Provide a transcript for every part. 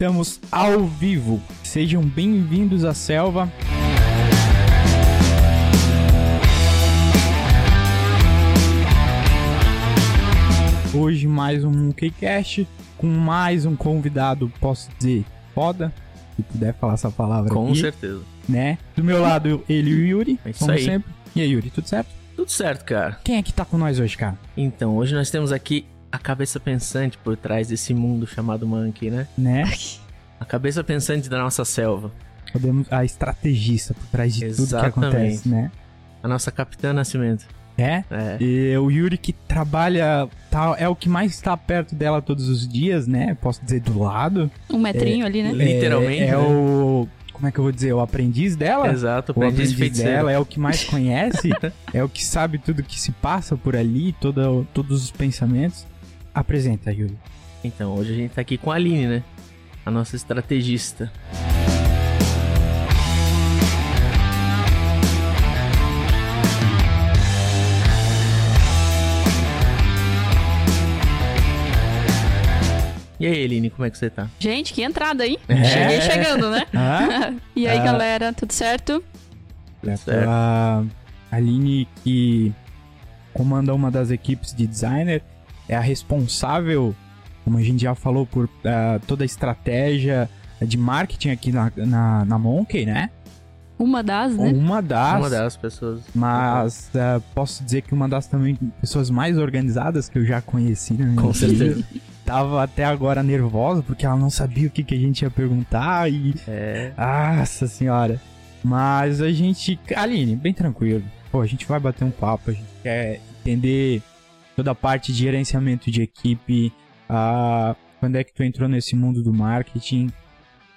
Estamos ao vivo. Sejam bem-vindos à selva. Hoje mais um Monkeycast com mais um convidado, posso dizer, foda, se puder falar essa palavra Com aqui, certeza. né? Do meu lado, ele e o Yuri, É isso como aí. sempre. E aí, Yuri, tudo certo? Tudo certo, cara. Quem é que tá com nós hoje, cara? Então, hoje nós temos aqui a cabeça pensante por trás desse mundo chamado Monkey, né? Né? A cabeça pensante da nossa selva. Podemos, a estrategista por trás de tudo que Exatamente. acontece, né? A nossa Capitã Nascimento. É? É. E o Yuri que trabalha, tá, é o que mais está perto dela todos os dias, né? Posso dizer do lado. Um metrinho ali, né? Literalmente, É, é né? o. Como é que eu vou dizer? O aprendiz dela? Exato, O aprendiz aprendiz feiticeiro. dela é o que mais conhece, é o que sabe tudo que se passa por ali, toda, todos os pensamentos. Apresenta, Yuri. Então, hoje a gente tá aqui com a Aline, né? A nossa estrategista. E aí, Aline, como é que você tá? Gente, que entrada, hein? É. Cheguei chegando, né? Ah, E aí, Ah. galera, tudo certo? Certo. a Aline que comanda uma das equipes de designer, é a responsável, como a gente já falou, por ah, toda a estratégia de marketing aqui na, na, na Monkey, né? Uma das, né? Uma das. Uma das pessoas. Mas ah, posso dizer que uma das também pessoas mais organizadas que eu já conheci na minha Com vida. certeza. Tava até agora nervosa porque ela não sabia o que, que a gente ia perguntar e. É. Nossa senhora. Mas a gente. Aline, bem tranquilo. Pô, a gente vai bater um papo, a gente quer entender toda a parte de gerenciamento de equipe. ah, quando é que tu entrou nesse mundo do marketing?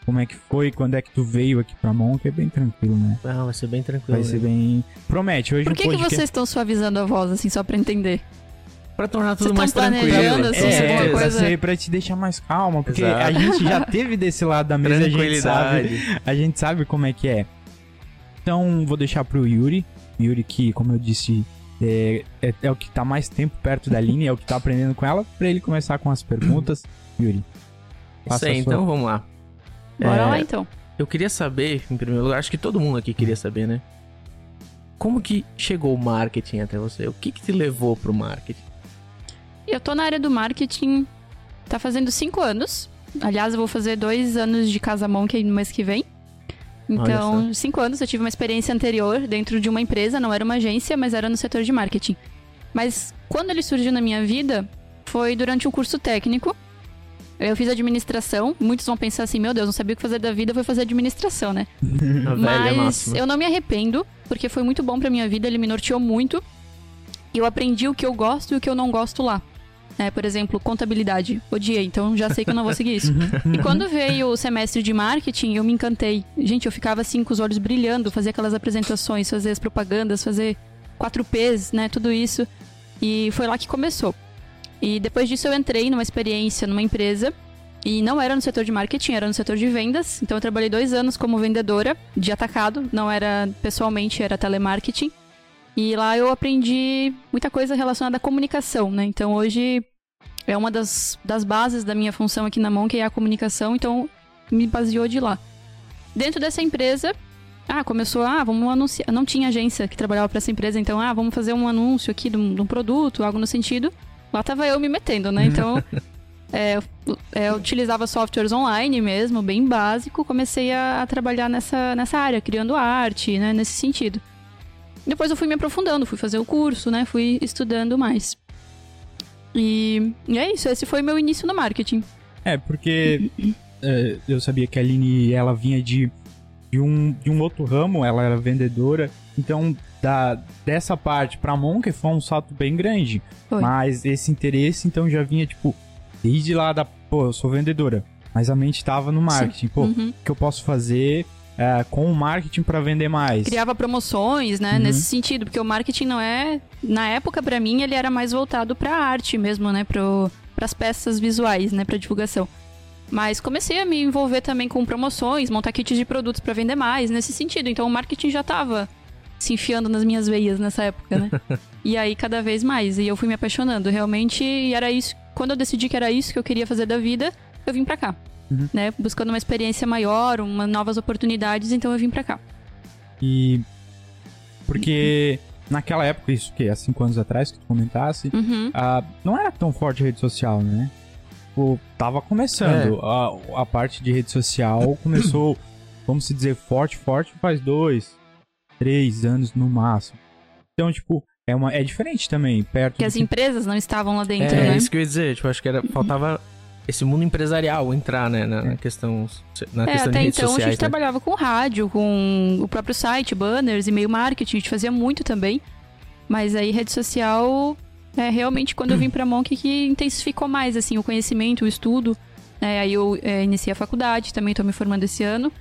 Como é que foi? Quando é que tu veio aqui pra Monk? É bem tranquilo, né? Ah, vai ser bem tranquilo. Vai ser né? bem. Promete, hoje Por que, que vocês estão suavizando a voz, assim, só pra entender? Pra tornar tudo mais tranquilo. planejando, assim, é, coisa- ser- pra te deixar mais calma, porque Exato. a gente já teve desse lado da mesa, a gente sabe, a gente sabe como é que é. Então, vou deixar pro Yuri. Yuri que, como eu disse, é, é, é o que tá mais tempo perto da linha, é o que tá aprendendo com ela, pra ele começar com as perguntas. Yuri, Isso aí, então vamos lá. Bora É, lá, então. Eu queria saber, em primeiro lugar, acho que todo mundo aqui queria saber, né? Como que chegou o marketing até você? O que que te levou pro marketing? Eu tô na área do marketing, tá fazendo cinco anos. Aliás, eu vou fazer dois anos de Casa Monkey no mês que vem. Então, cinco anos, eu tive uma experiência anterior dentro de uma empresa, não era uma agência, mas era no setor de marketing. Mas quando ele surgiu na minha vida, foi durante um curso técnico. Eu fiz administração. Muitos vão pensar assim: meu Deus, não sabia o que fazer da vida, foi fazer administração, né? Velha Mas eu não me arrependo, porque foi muito bom pra minha vida, ele me norteou muito. E eu aprendi o que eu gosto e o que eu não gosto lá. É, por exemplo, contabilidade. Odiei, então já sei que eu não vou seguir isso. e quando veio o semestre de marketing, eu me encantei. Gente, eu ficava assim com os olhos brilhando, fazia aquelas apresentações, fazer as propagandas, fazer 4Ps, né, tudo isso. E foi lá que começou. E depois disso eu entrei numa experiência numa empresa e não era no setor de marketing, era no setor de vendas. Então eu trabalhei dois anos como vendedora de atacado, não era pessoalmente, era telemarketing. E lá eu aprendi muita coisa relacionada à comunicação, né? Então hoje é uma das, das bases da minha função aqui na Monk é a comunicação, então me baseou de lá. Dentro dessa empresa, ah, começou, ah, vamos anunciar. Não tinha agência que trabalhava para essa empresa, então, ah, vamos fazer um anúncio aqui de um, de um produto, algo no sentido. Lá tava eu me metendo, né? Então, é, eu- é, eu utilizava softwares online mesmo, bem básico. Comecei a, a trabalhar nessa, nessa área, criando arte, né? Nesse sentido. Depois eu fui me aprofundando, fui fazer o curso, né? Fui estudando mais. E, e é isso, esse foi meu início no marketing. É, porque é, eu sabia que a Aline, ela vinha de, de, um, de um outro ramo, ela era vendedora. Então, da, dessa parte pra Monk foi um salto bem grande. Foi. Mas esse interesse, então, já vinha, tipo, desde lá da... Pô, eu sou vendedora. Mas a mente tava no marketing. Pô, Uhum. o que eu posso fazer é, com o marketing pra vender mais? Criava promoções, né? Uhum. Nesse sentido, porque o marketing não é. Na época, pra mim, ele era mais voltado pra arte mesmo, né? Pro, pras peças visuais, né? Pra divulgação. Mas comecei a me envolver também com promoções, montar kits de produtos pra vender mais, nesse sentido. Então o marketing já tava se enfiando nas minhas veias nessa época, né? e aí cada vez mais. E eu fui me apaixonando. Realmente, e era isso. Quando eu decidi que era isso que eu queria fazer da vida, eu vim pra cá. Uhum. né? Buscando uma experiência maior, uma, novas oportunidades, então eu vim pra cá. E. Porque naquela época, isso que há cinco anos atrás que tu comentasse, Uhum. ah, não era tão forte a rede social, né? Tipo, tava começando. A, a parte de rede social começou, vamos se dizer, forte, forte faz dois, três anos no máximo. Então, tipo, é, uma, é diferente também, perto Que as que- empresas não estavam lá dentro, é né? isso que eu ia dizer. Tipo, acho que era, faltava esse mundo empresarial entrar, né? Na, na questão, na É, questão de até redes então a sociais. gente né? trabalhava com rádio, com o próprio site, banners, e-mail marketing, a gente fazia muito também. Mas aí rede social é realmente quando eu vim pra Monk que intensificou mais assim o conhecimento, o estudo. É, aí eu é, iniciei a faculdade, também tô me formando esse ano.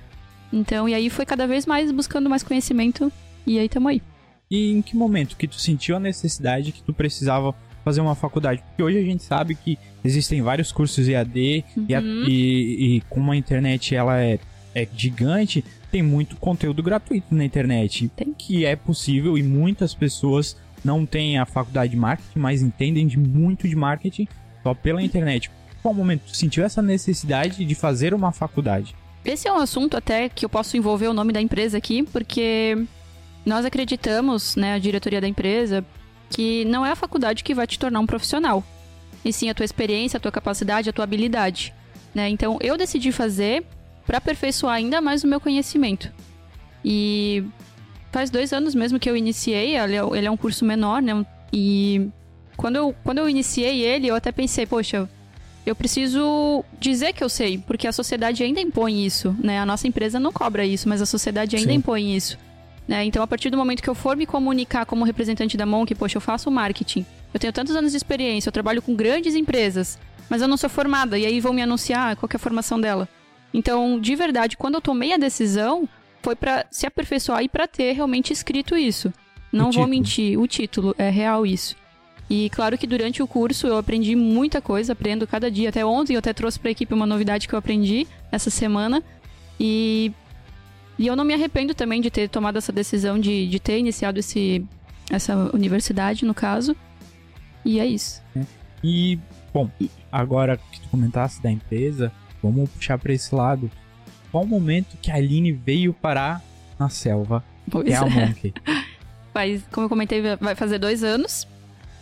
Então, e aí foi cada vez mais buscando mais conhecimento e aí tamo aí. E em que momento que tu sentiu a necessidade que tu precisava fazer uma faculdade? Porque hoje a gente sabe que existem vários cursos EAD e, a- Uhum. e, e como a internet ela é, é gigante, tem muito conteúdo gratuito na internet. Tem. Que é possível e muitas pessoas não têm a faculdade de marketing, mas entendem de muito de marketing só pela internet. Qual momento tu sentiu essa necessidade de fazer uma faculdade? Esse é um assunto até que eu posso envolver o nome da empresa aqui, porque nós acreditamos, né, a diretoria da empresa, que não é a faculdade que vai te tornar um profissional. E sim a tua experiência, a tua capacidade, a tua habilidade. Né? Então eu decidi fazer para aperfeiçoar ainda mais o meu conhecimento. E faz dois anos mesmo que eu iniciei, ele é, ele é um curso menor, né? E quando eu, quando eu iniciei ele, eu até pensei, poxa, eu preciso dizer que eu sei, porque a sociedade ainda impõe isso, né? A nossa empresa não cobra isso, mas a sociedade ainda Sim. impõe isso. Né? Então, a partir do momento que eu for me comunicar como representante da Monk, poxa, eu faço marketing, eu tenho tantos anos de experiência, eu trabalho com grandes empresas, mas eu não sou formada, e aí vão me anunciar qual que é a formação dela. Então, de verdade, quando eu tomei a decisão, foi pra se aperfeiçoar e pra ter realmente escrito isso. Não vou título. mentir, o título é real isso. E claro que durante o curso eu aprendi muita coisa, aprendo cada dia. Até ontem eu até trouxe pra equipe uma novidade que eu aprendi essa semana. E, e eu não me arrependo também de ter tomado essa decisão de, de ter iniciado esse, essa universidade, no caso. E é isso. E, bom, agora que tu comentasse da empresa, vamos puxar pra esse lado. Qual o momento que a Aline veio parar na selva, Pois é é. Monkey? Faz, como eu comentei, vai fazer dois anos.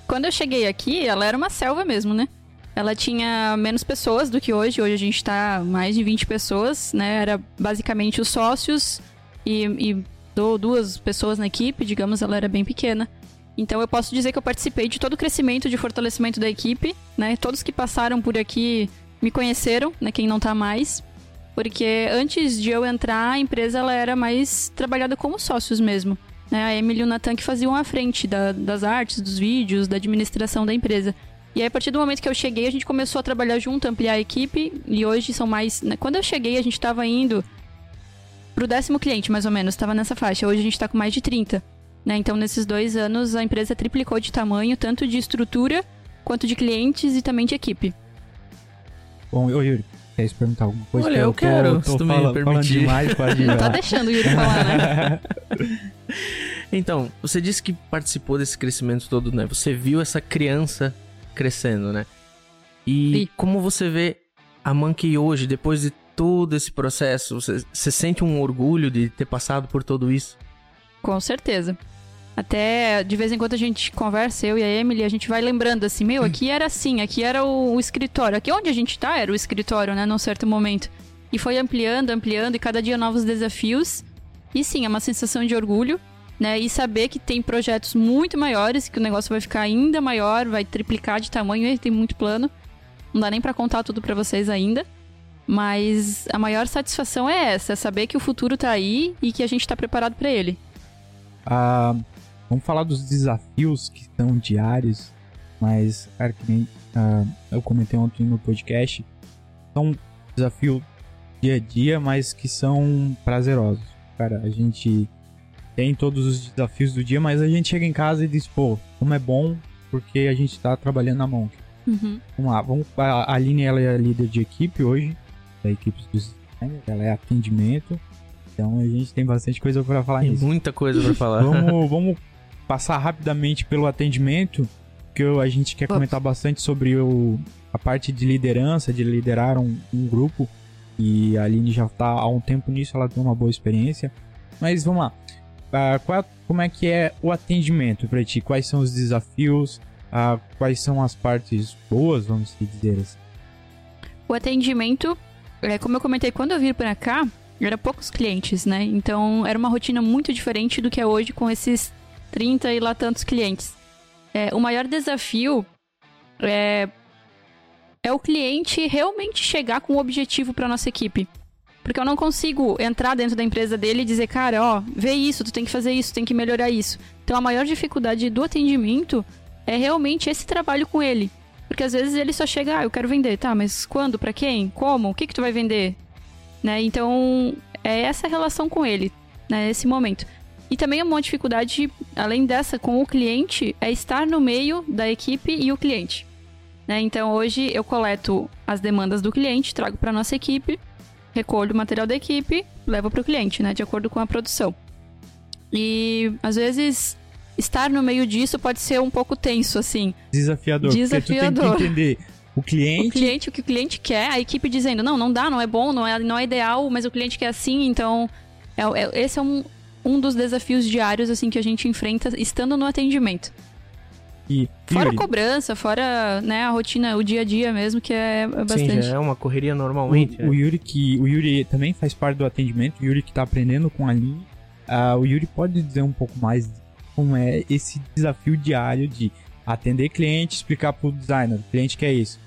Quando eu cheguei aqui, ela era uma selva mesmo, né? Ela tinha menos pessoas do que hoje. Hoje a gente tá mais de 20 pessoas, né? Era basicamente os sócios e, e duas pessoas na equipe, digamos, ela era bem pequena. Então eu posso dizer que eu participei de todo o crescimento de fortalecimento da equipe, né? Todos que passaram por aqui me conheceram, né? Quem não tá mais. Porque antes de eu entrar, a empresa ela era mais trabalhada como sócios mesmo né, a Emily e o Natan que faziam a frente da- das artes, dos vídeos, da administração da empresa. E aí, a partir do momento que eu cheguei, a gente começou a trabalhar junto, ampliar a equipe, e hoje são mais. né, Quando eu cheguei, a gente estava indo pro décimo cliente, mais ou menos, estava nessa faixa. Hoje a gente está com mais de 30. Né? Então, nesses dois anos, a empresa triplicou de tamanho, tanto de estrutura, quanto de clientes e também de equipe. Bom, ô Yuri, quer se perguntar alguma coisa? Olha, Que eu tô- quero, tô se tu me permitir. demais, pode Não tá deixando o Yuri falar, né? Então, você disse que participou desse crescimento todo, né? Você viu essa criança crescendo, né? E Vi. como você vê a Monkey hoje, depois de todo esse processo, você, você sente um orgulho de ter passado por tudo isso? Com certeza. Até de vez em quando a gente conversa, eu e a Emily, a gente vai lembrando assim, meu, aqui era assim, aqui era o, o escritório. Aqui onde a gente tá era o escritório, né, num certo momento. E foi ampliando, ampliando, e cada dia novos desafios. E sim, é uma sensação de orgulho, né? E saber que tem projetos muito maiores, que o negócio vai ficar ainda maior, vai triplicar de tamanho, e tem muito plano. Não dá nem pra contar tudo pra vocês ainda. Mas a maior satisfação é essa, é saber que o futuro tá aí e que a gente tá preparado pra ele. Ah, vamos falar dos desafios que são diários, mas, cara, que nem ah, eu comentei ontem no podcast, são desafios dia a dia, mas que são prazerosos. Cara, a gente tem todos os desafios do dia, mas a gente chega em casa e diz, pô, como é bom porque a gente tá trabalhando na mão. Uhum. Vamos lá, vamos, a Aline ela é a líder de equipe hoje, da equipe dos designers, ela é atendimento, então a gente tem bastante coisa para falar Tem nisso. muita coisa pra falar. Vamos, vamos passar rapidamente pelo atendimento, que a gente quer Vamos. comentar bastante sobre o, a parte de liderança, de liderar um, um grupo. que a Aline já tá há um tempo nisso, ela tem uma boa experiência. Mas vamos lá. Uh, qual, como é que é o atendimento para ti? Quais são os desafios? Uh, quais são as partes boas, vamos dizer assim? O atendimento, é, como eu comentei, quando eu vim para cá, era poucos clientes, né? Então era uma rotina muito diferente do que é hoje com esses 30 e lá tantos clientes. É, o maior desafio é, é o cliente realmente chegar com um objetivo para nossa equipe. Porque eu não consigo entrar dentro da empresa dele e dizer, cara, ó, vê isso, tu tem que fazer isso, tem que melhorar isso. Então a maior dificuldade do atendimento é realmente esse trabalho com ele. Porque às vezes ele só chega, ah, eu quero vender, tá, mas quando, para quem, como, o que que tu vai vender? Né? Então é essa relação com ele, né, momento. E também uma dificuldade, além dessa, com o cliente, é estar no meio da equipe e o cliente. Né? Então hoje eu coleto as demandas do cliente, trago para nossa equipe, recolho o material da equipe, levo para o cliente, né, de acordo com a produção. E às vezes estar no meio disso pode ser um pouco tenso, assim. Desafiador. Desafiador. Porque tu tem que entender o cliente. O cliente, o que o cliente quer, a equipe dizendo, não, não dá, não é bom, não é, não é ideal, mas o cliente quer assim, então. É, é, esse é um, um dos desafios diários assim que a gente enfrenta estando no atendimento. E, fora Yuri, a cobrança, fora né, a rotina, o dia a dia mesmo, que é bastante. Sim, já é uma correria normalmente. o, o, Yuri que o Yuri também faz parte do atendimento, o Yuri que tá aprendendo com a linha. Uh, o Yuri pode dizer um pouco mais como é esse desafio diário de atender cliente, explicar pro designer, o cliente quer isso.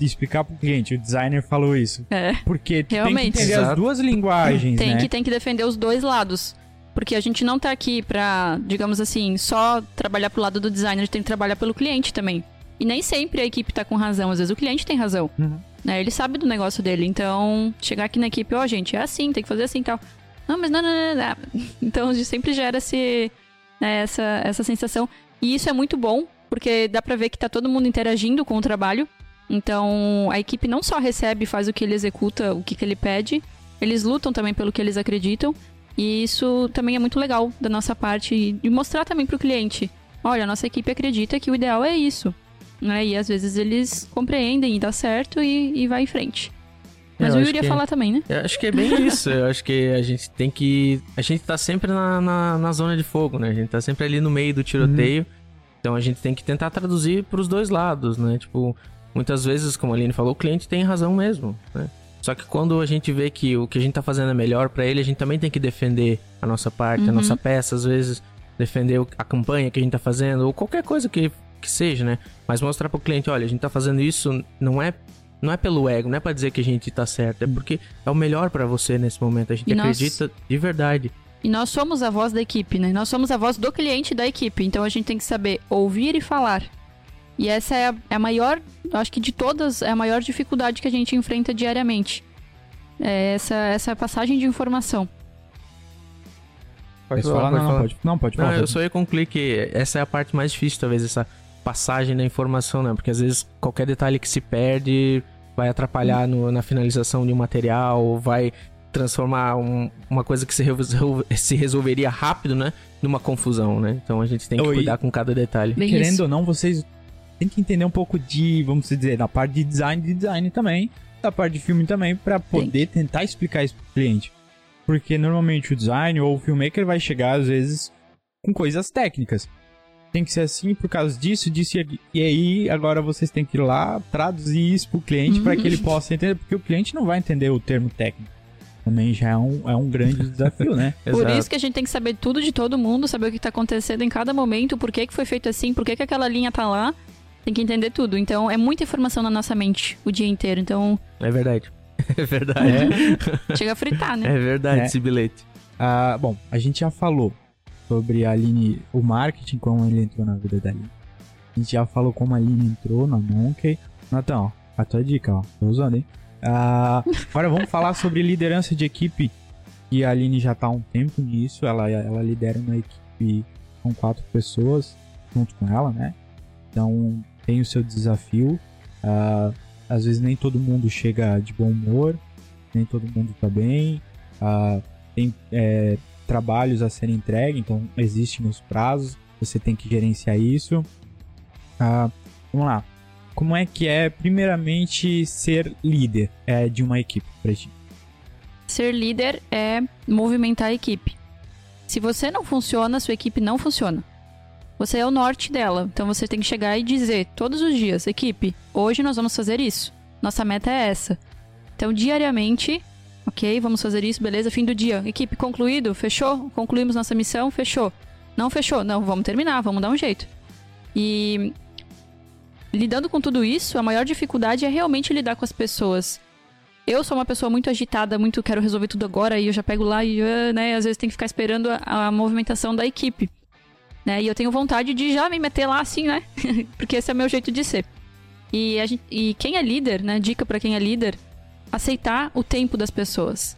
Explicar pro cliente, o designer falou isso. É. Porque Realmente. tem que entender Exato. as duas linguagens, tem né? que tem que defender os dois lados. Porque a gente não tá aqui pra, digamos assim, só trabalhar pro lado do designer, a gente tem que trabalhar pelo cliente também. E nem sempre a equipe tá com razão, às vezes o cliente tem razão. Uhum. Né? Ele sabe do negócio dele. Então, chegar aqui na equipe, ó, gente, é assim, tem que fazer assim e tal. Não, mas não, não, não, não. Então, sempre gera esse, né, essa, essa sensação. E isso é muito bom, porque dá pra ver que tá todo mundo interagindo com o trabalho. Então, a equipe não só recebe e faz o que ele executa, o que, que ele pede, eles lutam também pelo que eles acreditam. E isso também é muito legal da nossa parte e mostrar também pro cliente. Olha, a nossa equipe acredita que o ideal é isso. Né? E às vezes eles compreendem e dá certo e, e vai em frente. Mas Eu o Yuri ia que- falar também, né? Eu acho que é bem isso. Eu acho que a gente tem que. A gente tá sempre na, na, na zona de fogo, né? A gente tá sempre ali no meio do tiroteio. Então a gente tem que tentar traduzir pros dois lados, né? Tipo, muitas vezes, como a Aline falou, o cliente tem razão mesmo, né? Só que quando a gente vê que o que a gente tá fazendo é melhor pra ele, a gente também tem que defender a nossa parte, a Uhum. nossa peça, às vezes, defender a campanha que a gente tá fazendo, ou qualquer coisa que, que seja, né? Mas mostrar pro cliente, olha, a gente tá fazendo isso, não é não é pelo ego, não é pra dizer que a gente tá certo, é porque é o melhor pra você nesse momento. A gente E nós- acredita de verdade. E nós somos a voz da equipe, né? Nós somos a voz do cliente da equipe. Então a gente tem que saber ouvir e falar. E essa é a, é a maior, acho que de todas, é a maior dificuldade que a gente enfrenta diariamente. É essa, essa passagem de informação. Pode falar? Não, não, pode, não, pode Não, falar. eu só ia concluir que essa é a parte mais difícil, talvez, essa passagem da informação, né? Porque às vezes qualquer detalhe que se perde vai atrapalhar no- na finalização de um material, vai transformar um- uma coisa que se, resol- se resolveria rápido, né? Numa confusão, né? Então a gente tem que Oi. cuidar com cada detalhe. Bem Querendo isso. ou não, vocês têm que entender um pouco de, vamos dizer, da parte de design, de design também, da parte de filme também, pra poder tentar explicar isso pro cliente. Porque normalmente o design ou o filmmaker vai chegar, às vezes, com coisas técnicas. Tem que ser assim por causa disso, disso e aqui. E aí, agora vocês têm que ir lá traduzir isso pro cliente pra que ele possa entender, porque o cliente não vai entender o termo técnico. Também já é um, é um grande desafio, né? Por Exato. isso que a gente tem que saber tudo de todo mundo, saber o que tá acontecendo em cada momento, por que, que foi feito assim, por que, que aquela linha tá lá. Tem que entender tudo. Então é muita informação na nossa mente o dia inteiro. Então É verdade. É verdade. chega a fritar, né? É verdade É. esse bilhete. Ah, bom, a gente já falou sobre a Aline, o marketing, como ele entrou na vida da Aline. A gente já falou como a Aline entrou na Monkey. Ó, a tua dica, ó, tô usando, hein? Ah, agora vamos falar sobre liderança de equipe. E a Aline já tá há um tempo nisso, ela, ela lidera uma equipe com quatro pessoas junto com ela, né? Então tem o seu desafio. Ah, às vezes nem todo mundo chega de bom humor, nem todo mundo tá bem. Ah, tem é, trabalhos a serem entregues, então existem os prazos, você tem que gerenciar isso. Ah, vamos lá. Como é que é, primeiramente, ser líder é, de uma equipe ti? ser líder é movimentar a equipe. Se você não funciona, sua equipe não funciona. Você é o norte dela, então você tem que chegar e dizer todos os dias, equipe, hoje nós vamos fazer isso. Nossa meta é essa. Então, diariamente, ok, vamos fazer isso, beleza, fim do dia. Equipe concluído, fechou? Concluímos nossa missão, fechou. Não fechou? Não, vamos terminar, vamos dar um jeito. E lidando com tudo isso, a maior dificuldade é realmente lidar com as pessoas. Eu sou uma pessoa muito agitada, muito quero resolver tudo agora e eu já pego lá e, ah, né, às vezes tem que ficar esperando a, a movimentação da equipe. Né? E eu tenho vontade de já me meter lá assim, né? Porque esse é o meu jeito de ser. E, gente, e quem é líder, né? Dica para quem é líder, aceitar o tempo das pessoas.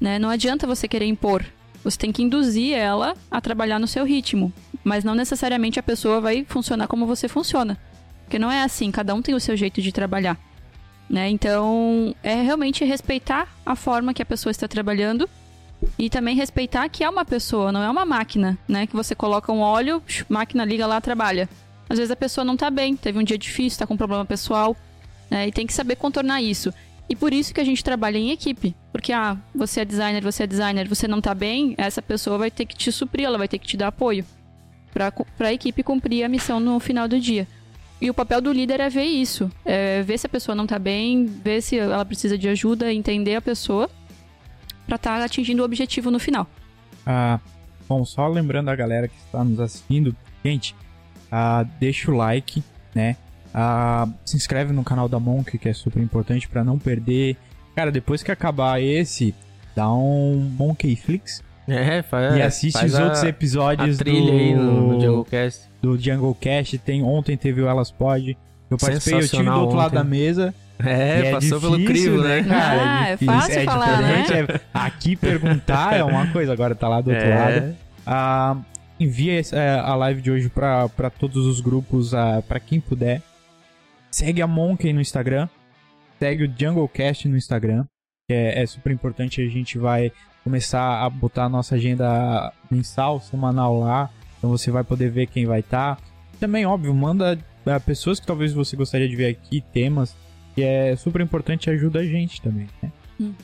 Né? Não adianta você querer impor. Você tem que induzir ela a trabalhar no seu ritmo. Mas não necessariamente a pessoa vai funcionar como você funciona. Porque não é assim, cada um tem o seu jeito de trabalhar. Né? Então, é realmente respeitar a forma que a pessoa está trabalhando e também respeitar que é uma pessoa, não é uma máquina, né? Que você coloca um óleo, máquina liga lá, trabalha. Às vezes a pessoa não tá bem, teve um dia difícil, tá com um problema pessoal, né? E tem que saber contornar isso. E por isso que a gente trabalha em equipe. Porque, ah, você é designer, você é designer, você não tá bem, essa pessoa vai ter que te suprir, ela vai ter que te dar apoio. Pra, pra equipe cumprir a missão no final do dia. E o papel do líder é ver isso. É ver se a pessoa não tá bem, ver se ela precisa de ajuda, entender a pessoa para estar tá atingindo o objetivo no final. Ah, bom, só lembrando a galera que está nos assistindo, gente, ah, deixa o like, né? Ah, se inscreve no canal da Monk, que é super importante para não perder. Cara, depois que acabar esse, dá um Monkey Flix. É, faz, e assiste os a, outros episódios a trilha do, aí no, no Jungle Cast. Do Jungle Cast. Tem, ontem teve o Elas Pod. Eu participei, eu tive do outro ontem. lado da mesa. É, E passou difícil, pelo crivo, né? cara? Ah, é difícil, fácil falar, né? é- aqui perguntar é uma coisa, agora tá lá do outro É. lado. Ah, envia é, a live de hoje pra, pra todos os grupos, ah, pra quem puder. Segue a Monkey no Instagram. Segue o JungleCast no Instagram. Que é, é super importante. A gente vai começar a botar a nossa agenda mensal, semanal lá. Então você vai poder ver quem vai estar. Também, óbvio, manda ah, pessoas que talvez você gostaria de ver aqui, temas. Que é super importante e ajuda a gente também, né?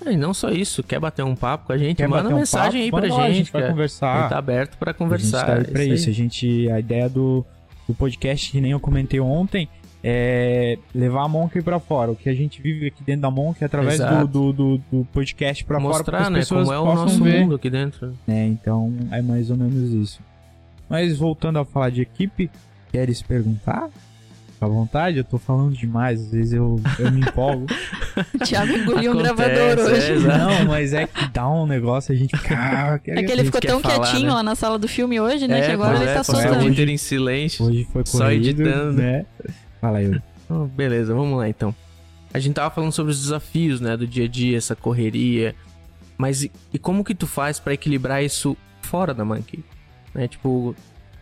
E não só isso, quer bater um papo com a gente, Quer manda bater um mensagem papo? aí pra Manda lá, gente. A gente vai a conversar. gente tá aberto pra A conversar. gente tá aí pra é isso. A gente, a ideia do, do podcast, que nem eu comentei ontem, é levar a Monk pra fora. O que a gente vive aqui dentro da Monk é através do, do, do, do podcast pra fora, Mostrar, para as né, pessoas como é o nosso ver. mundo aqui dentro. né? Então, é mais ou menos isso. Mas voltando a falar de equipe, queres perguntar? Fica à vontade, eu tô falando demais, às vezes eu, eu me empolgo. Thiago engoliu um gravador é, hoje. exato. Não, mas é que dá um negócio, a gente fica. Ah, É que ele que- ficou tão falar, quietinho né? lá na sala do filme hoje, né? É, que agora ele é, tá o soltando. dia inteiro em silêncio. Hoje foi Só corrido, editando. né? Fala aí. Oh, beleza, vamos lá então. A gente tava falando sobre os desafios, né, do dia a dia, essa correria. Mas e, e como que tu faz pra equilibrar isso fora da Monkey? Né, tipo,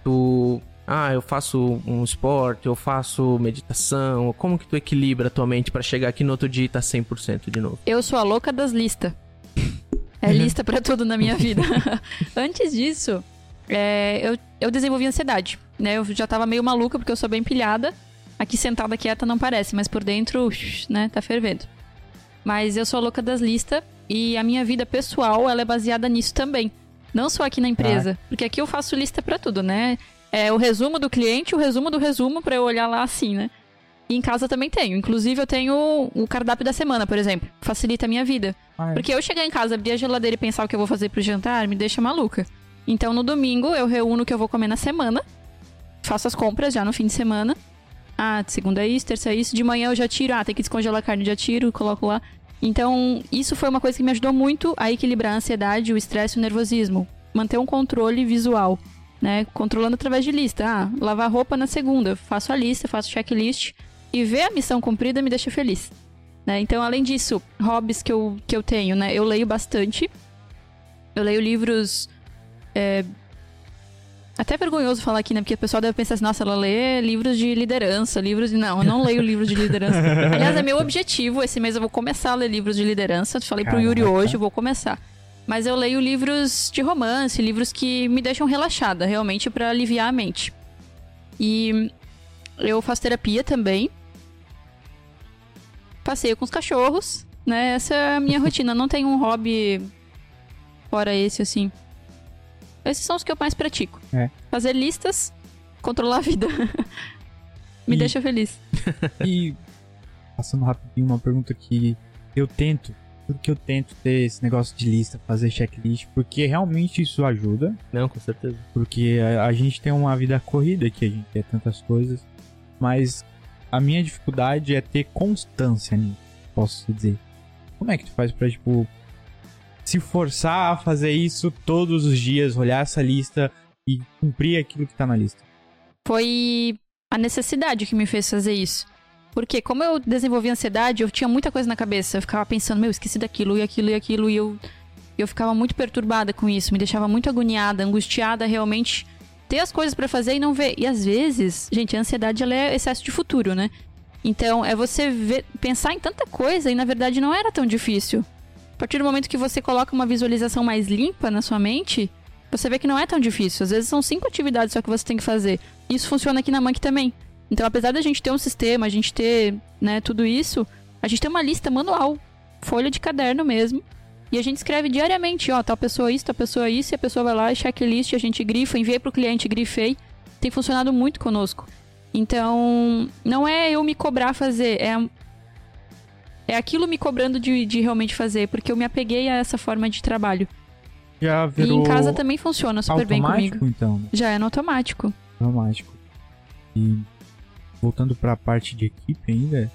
tu... Ah, eu faço um esporte, eu faço meditação. Como que tu equilibra a tua mente pra chegar aqui no outro dia e tá 100% de novo? Eu sou a louca das listas. É lista pra tudo na minha vida. Antes disso, é, eu, eu desenvolvi ansiedade, né? Eu já tava meio maluca porque eu sou bem pilhada. Aqui sentada quieta não parece, mas por dentro, né, tá fervendo. Mas eu sou a louca das listas e a minha vida pessoal, ela é baseada nisso também. Não só aqui na empresa, porque aqui eu faço lista pra tudo, né? É o resumo do cliente, o resumo do resumo pra eu olhar lá assim, né? E em casa também tenho. Inclusive, eu tenho o cardápio da semana, por exemplo. Facilita a minha vida. Ah, é. Porque eu chegar em casa, abrir a geladeira e pensar o que eu vou fazer pro jantar, me deixa maluca. Então, no domingo, eu reúno o que eu vou comer na semana. Faço as compras já no fim de semana. Ah, segunda é isso, terça é isso. De manhã eu já tiro. Ah, tem que descongelar a carne, já tiro, coloco lá. Então, isso foi uma coisa que me ajudou muito a equilibrar a ansiedade, o estresse e o nervosismo. Manter um controle visual, né? Controlando através de lista. Ah, lavar roupa na segunda. Eu faço a lista, faço checklist. E ver a missão cumprida me deixa feliz. Né? Então, além disso, hobbies que eu, que eu tenho, né? Eu leio bastante. Eu leio livros. é, Até vergonhoso falar aqui, né? Porque o pessoal deve pensar assim, nossa, ela lê livros de liderança, livros de. Não, eu não leio livros de liderança. Aliás, é meu objetivo. Esse mês eu vou começar a ler livros de liderança. Falei pro Yuri Caraca. hoje, eu vou começar. Mas eu leio livros de romance, livros que me deixam relaxada, realmente, pra aliviar a mente. E eu faço terapia também. Passeio com os cachorros, né? Essa é a minha rotina. Não tenho um hobby fora esse, assim. Esses são os que eu mais pratico. É. Fazer listas, controlar a vida. Me E- deixa feliz. E passando rapidinho uma pergunta que eu tento, porque eu tento ter esse negócio de lista, fazer checklist, porque realmente isso ajuda, Não, com certeza. porque a, a gente tem uma vida corrida aqui, a gente quer tantas coisas, mas a minha dificuldade é ter constância nisso, posso dizer. Como é que tu faz pra, tipo, se forçar a fazer isso todos os dias, olhar essa lista e cumprir aquilo que tá na lista? Foi a necessidade que me fez fazer isso. Porque como eu desenvolvi ansiedade, eu tinha muita coisa na cabeça. Eu ficava pensando, meu, esqueci daquilo e aquilo e aquilo. E eu, eu ficava muito perturbada com isso. Me deixava muito agoniada, angustiada realmente. Ter as coisas pra fazer e não ver. E às vezes, gente, a ansiedade ela é excesso de futuro, né? Então, é você ver, pensar em tanta coisa e na verdade não era tão difícil. A partir do momento que você coloca uma visualização mais limpa na sua mente, você vê que não é tão difícil. Às vezes são cinco atividades só que você tem que fazer. Isso funciona aqui na Monkey também. Então, apesar da gente ter um sistema, a gente ter, né, tudo isso, a gente tem uma lista manual, folha de caderno mesmo. E a gente escreve diariamente, ó, tal pessoa isso, tal pessoa isso, e a pessoa vai lá, checklist, a gente grifa, envia pro cliente, grifei. Tem funcionado muito conosco. Então, não é eu me cobrar fazer, é, é aquilo me cobrando de, de realmente fazer, porque eu me apeguei a essa forma de trabalho. Já E virou em casa também funciona super bem comigo. então, né? Já é no automático. automático. E voltando pra parte de equipe ainda,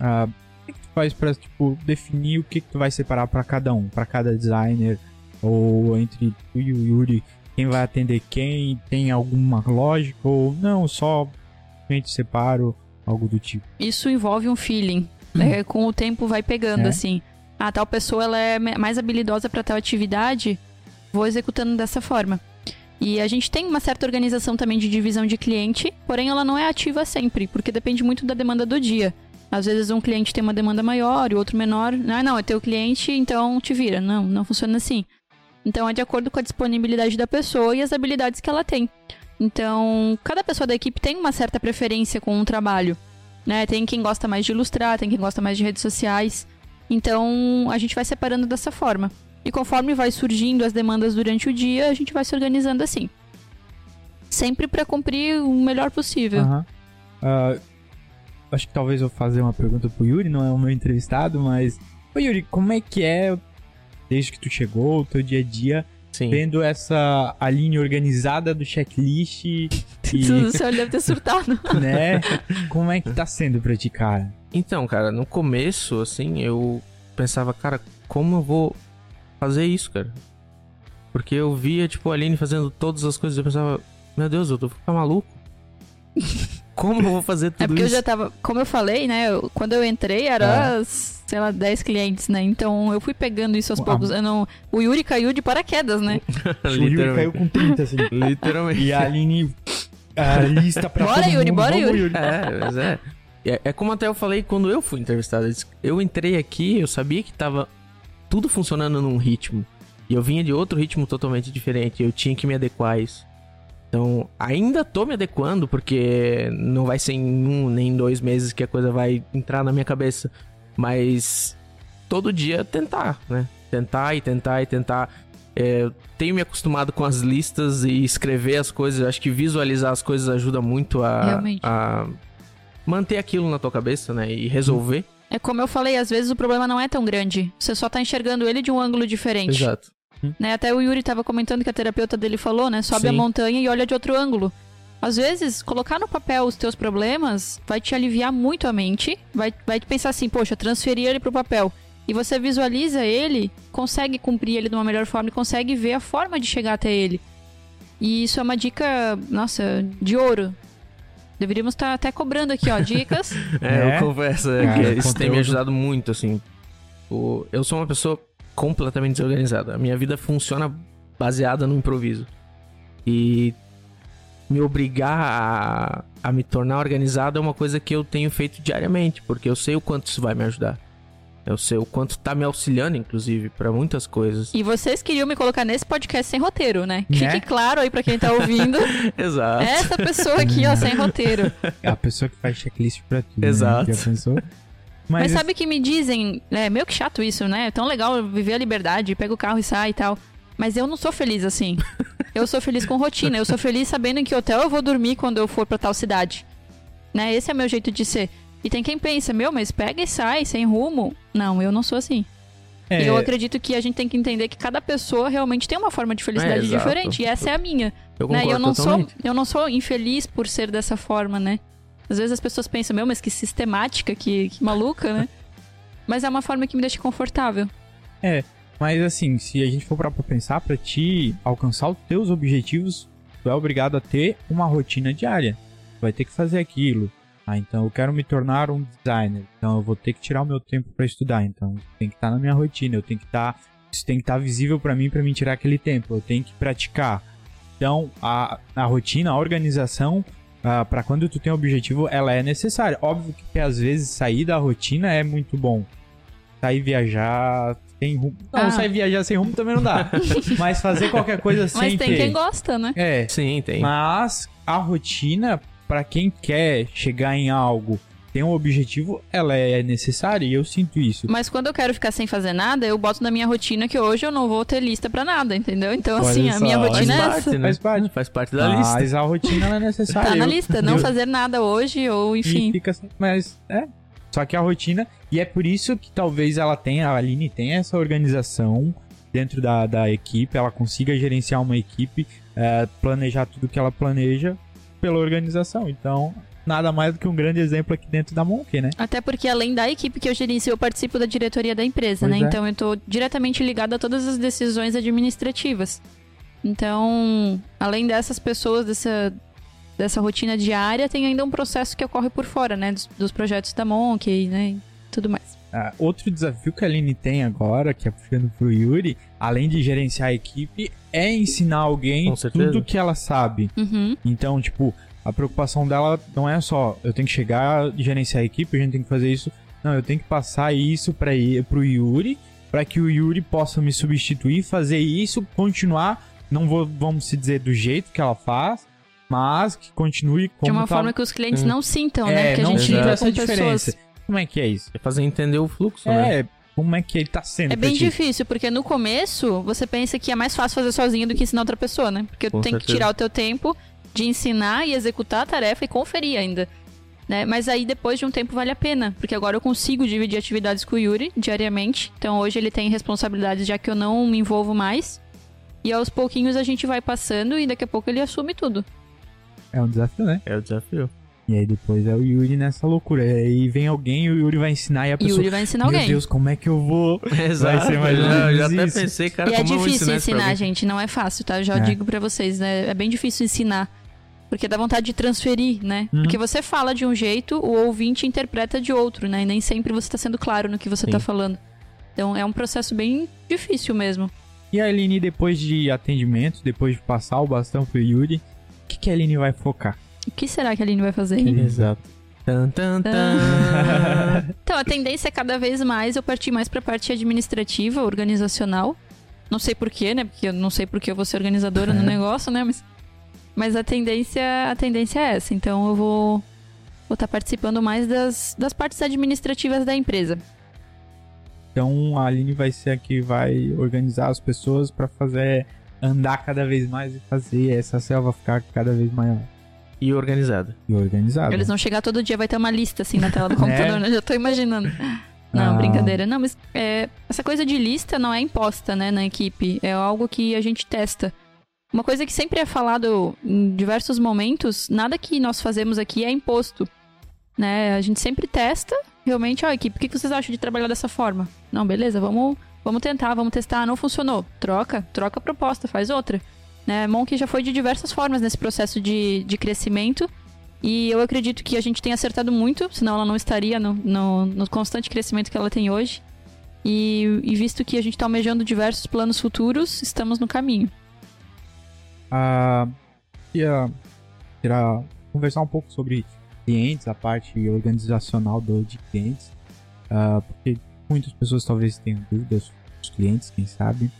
ah, o que, que tu faz pra tipo, definir o que, que tu vai separar pra cada um, pra cada designer, ou entre tu e o Yuri, quem vai atender quem, tem alguma lógica, ou não, só gente separo, algo do tipo. isso envolve um feeling. né? com o tempo vai pegando, É. assim. A tal pessoa ela é mais habilidosa para tal atividade, vou executando dessa forma. E a gente tem uma certa organização também de divisão de cliente, porém ela não é ativa sempre, porque depende muito da demanda do dia. Às vezes um cliente tem uma demanda maior e outro menor. Ah, não, é teu cliente, então te vira. Não, não funciona assim. Então é de acordo com a disponibilidade da pessoa e as habilidades que ela tem. Então, cada pessoa da equipe tem uma certa preferência com o trabalho. Né? Tem quem gosta mais de ilustrar, tem quem gosta mais de redes sociais. Então, a gente vai separando dessa forma. E conforme vai surgindo as demandas durante o dia, a gente vai se organizando assim. Sempre para cumprir o melhor possível. Aham. Ah, acho que talvez eu fazer uma pergunta pro Yuri, não é o meu entrevistado, mas. Ô Yuri, como é que é, desde que tu chegou, o teu dia a dia, Sim. vendo essa a linha organizada do checklist e, O senhor deve ter surtado. né? Como é que tá sendo pra ti, cara? Então, cara, no começo, assim, eu pensava, cara, como eu vou fazer isso, cara? Porque eu via, tipo, a Aline fazendo todas as coisas, eu pensava, meu Deus, eu tô ficar maluco. Como eu vou fazer tudo É porque eu isso? já tava, como eu falei, né? eu- quando eu entrei, era, sei lá, 10 clientes, né? Então eu fui pegando isso aos Ah. poucos. Eu não, o Yuri caiu de paraquedas, né? O Yuri caiu com 30, assim. Literalmente. E a Aline. A lista pra Bora, todo Yuri, mundo. bora, Vamos, Yuri. É, mas é. É, é como até eu falei quando eu fui entrevistado. Eu Eu entrei aqui, eu sabia que tava tudo funcionando num ritmo. E eu vinha de outro ritmo totalmente diferente. Eu tinha que me adequar a isso. Então, ainda tô me adequando, porque não vai ser em um nem em dois meses que a coisa vai entrar na minha cabeça. Mas todo dia tentar, né? Tentar e tentar e tentar. É, tenho me acostumado com as listas e escrever as coisas. Acho que visualizar as coisas ajuda muito a, a manter aquilo na tua cabeça, né? E resolver. É como eu falei, às vezes o problema não é tão grande. Você só tá enxergando ele de um ângulo diferente. Exato. Né? Até o Yuri tava comentando que a terapeuta dele falou, né? Sobe a Sim. montanha e olha de outro ângulo. Às vezes, colocar no papel os teus problemas vai te aliviar muito a mente. Vai, vai te pensar assim, poxa, transferir ele pro papel. E você visualiza ele, consegue cumprir ele de uma melhor forma e consegue ver a forma de chegar até ele. E isso é uma dica, nossa, de ouro. Deveríamos estar até cobrando aqui, ó, dicas. É, É. eu confesso é, que isso tem me conteúdo. ajudado muito, assim. O- eu sou uma pessoa completamente desorganizada. A minha vida funciona baseada no improviso. E me obrigar a, a me tornar organizado é uma coisa que eu tenho feito diariamente, porque eu sei o quanto isso vai me ajudar. Eu sei o quanto tá me auxiliando, inclusive, pra muitas coisas. E vocês queriam me colocar nesse podcast sem roteiro, né? Né? Fique claro aí pra quem tá ouvindo. Exato. Essa pessoa aqui, ó, sem roteiro. É a pessoa que faz checklist pra tudo. Exato. Né? Já pensou? Mas, Mas, sabe que me dizem, é meio que chato isso, né? É tão legal viver a liberdade, pega o carro e sai e tal. Mas eu não sou feliz assim. eu sou feliz com rotina. Eu sou feliz sabendo em que hotel eu vou dormir quando eu for pra tal cidade. Né? Esse é o meu jeito de ser. E tem quem pensa, meu, mas pega e sai, sem rumo. Não, eu não sou assim. é, E eu acredito que a gente tem que entender que cada pessoa realmente tem uma forma de felicidade É, diferente. E essa é a minha. Eu né? eu não, sou, eu não sou infeliz por ser dessa forma, né? Às vezes as pessoas pensam, meu, mas que sistemática, que, que maluca, né? Mas é uma forma que me deixa confortável. Mas assim, se a gente for parar pra pensar, pra te alcançar os teus objetivos, tu é obrigado a ter uma rotina diária. Tu vai ter que fazer aquilo. Ah, então eu quero me tornar um designer. Então eu vou ter que tirar o meu tempo pra estudar. Então tem que estar na minha rotina. Eu tenho que estar, isso tem que estar visível pra mim pra mim tirar aquele tempo. Eu tenho que praticar. Então a, a rotina, a organização ah, pra quando tu tem um objetivo, ela é necessária. Óbvio que às vezes sair da rotina é muito bom. Sair viajar sem rumo. Não, Ah. sair viajar sem rumo também não dá. Mas fazer qualquer coisa sem Mas tem ter. quem gosta, né? É, Sim, tem. mas a rotina, pra quem quer chegar em algo, tem um objetivo, ela é necessária e eu sinto isso. Mas quando eu quero ficar sem fazer nada, eu boto na minha rotina que hoje eu não vou ter lista pra nada, entendeu? Então, Olha assim, a só, minha faz rotina é parte, essa. né? Faz parte. Faz parte da lista. Mas a rotina é necessária. Tá na Eu- lista, não eu- fazer nada hoje, ou E enfim. fica assim, mas é. Só que a rotina, e é por isso que talvez ela tenha, a Aline tenha essa organização dentro da, da equipe, ela consiga gerenciar uma equipe, é, planejar tudo que ela planeja pela organização. Então, nada mais do que um grande exemplo aqui dentro da Monk, né? Até porque, além da equipe que eu gerencio, eu participo da diretoria da empresa, Pois né? é. Então, eu tô diretamente ligada a todas as decisões administrativas. Então, além dessas pessoas, dessa, dessa rotina diária, tem ainda um processo que ocorre por fora, né? Dos, dos projetos da Monk, né? E tudo mais. Ah, outro desafio que a Aline tem agora, que é puxando pro Yuri, além de gerenciar a equipe, é ensinar alguém tudo que ela sabe. Uhum. Então, tipo, a preocupação dela não é só eu tenho que chegar e gerenciar a equipe, a gente tem que fazer isso. Não, eu tenho que passar isso para pro Yuri, para que o Yuri possa me substituir, fazer isso, continuar, não vou, vamos se dizer do jeito que ela faz, mas que continue como De uma tá- forma que os clientes Hum. não sintam, é, né? Porque não a gente lida essa com diferença. pessoas. Como é que é isso? É fazer entender o fluxo, né? É, como é que ele tá sendo? É bem ti? difícil, porque no começo você pensa que é mais fácil fazer sozinho do que ensinar outra pessoa, né? Porque Com tu tem que tirar o teu tempo de ensinar e executar a tarefa e conferir ainda. Né? Mas aí depois de um tempo vale a pena, porque agora eu consigo dividir atividades com o Yuri diariamente. Então hoje ele tem responsabilidades já que eu não me envolvo mais. E aos pouquinhos a gente vai passando e daqui a pouco ele assume tudo. É um desafio, né? É o desafio. E aí depois é o Yuri nessa loucura. E aí vem alguém e o Yuri vai ensinar e a pessoa. Yuri vai ensinar Meu alguém. Deus, como é que eu vou. Exato. ser mais ou eu já, eu já até pensei, cara, e é como eu vou difícil ensinar, gente, não é fácil, tá? Eu já É. digo pra vocês, né? É bem difícil ensinar. Porque dá vontade de transferir, né? Uhum. Porque você fala de um jeito, o ouvinte interpreta de outro, né? E nem sempre você tá sendo claro no que você Sim. tá falando. Então é um processo bem difícil mesmo. E a Aline, depois de atendimento, depois de passar o bastão pro Yuri, o que, que a Aline vai focar? O que será que a Aline vai fazer? Exato. Tan, tan, tan. Então, a tendência é cada vez mais eu partir mais pra parte administrativa, organizacional. Não sei porquê, né? Porque eu não sei porque eu vou ser organizadora no negócio, né? Mas, mas a tendência a tendência é essa. Então eu vou vou estar participando mais das, das partes administrativas da empresa. Então a Aline vai ser a que vai organizar as pessoas pra fazer andar cada vez mais e fazer essa selva ficar cada vez maior E organizado. e organizada. Eles vão chegar todo dia, vai ter uma lista assim na tela do computador, né? Já tô imaginando. Não, Ah. brincadeira. Não, mas é, essa coisa de lista não é imposta, né, na equipe. É algo que a gente testa. Uma coisa que sempre é falado em diversos momentos, nada que nós fazemos aqui é imposto. Né? A gente sempre testa, realmente, ó, equipe, o que vocês acham de trabalhar dessa forma? Não, beleza, vamos, vamos tentar, vamos testar. Não funcionou. Troca, troca a proposta, faz outra. Né? Monk já foi de diversas formas nesse processo de, de crescimento. E eu acredito que a gente tem acertado muito, senão ela não estaria no, no, no constante crescimento que ela tem hoje. E, e visto que a gente está almejando diversos planos futuros, estamos no caminho. Ah, queria, queria conversar um pouco sobre clientes, a parte organizacional do, de clientes, ah, porque muitas pessoas talvez tenham dúvidas dos clientes, quem sabe,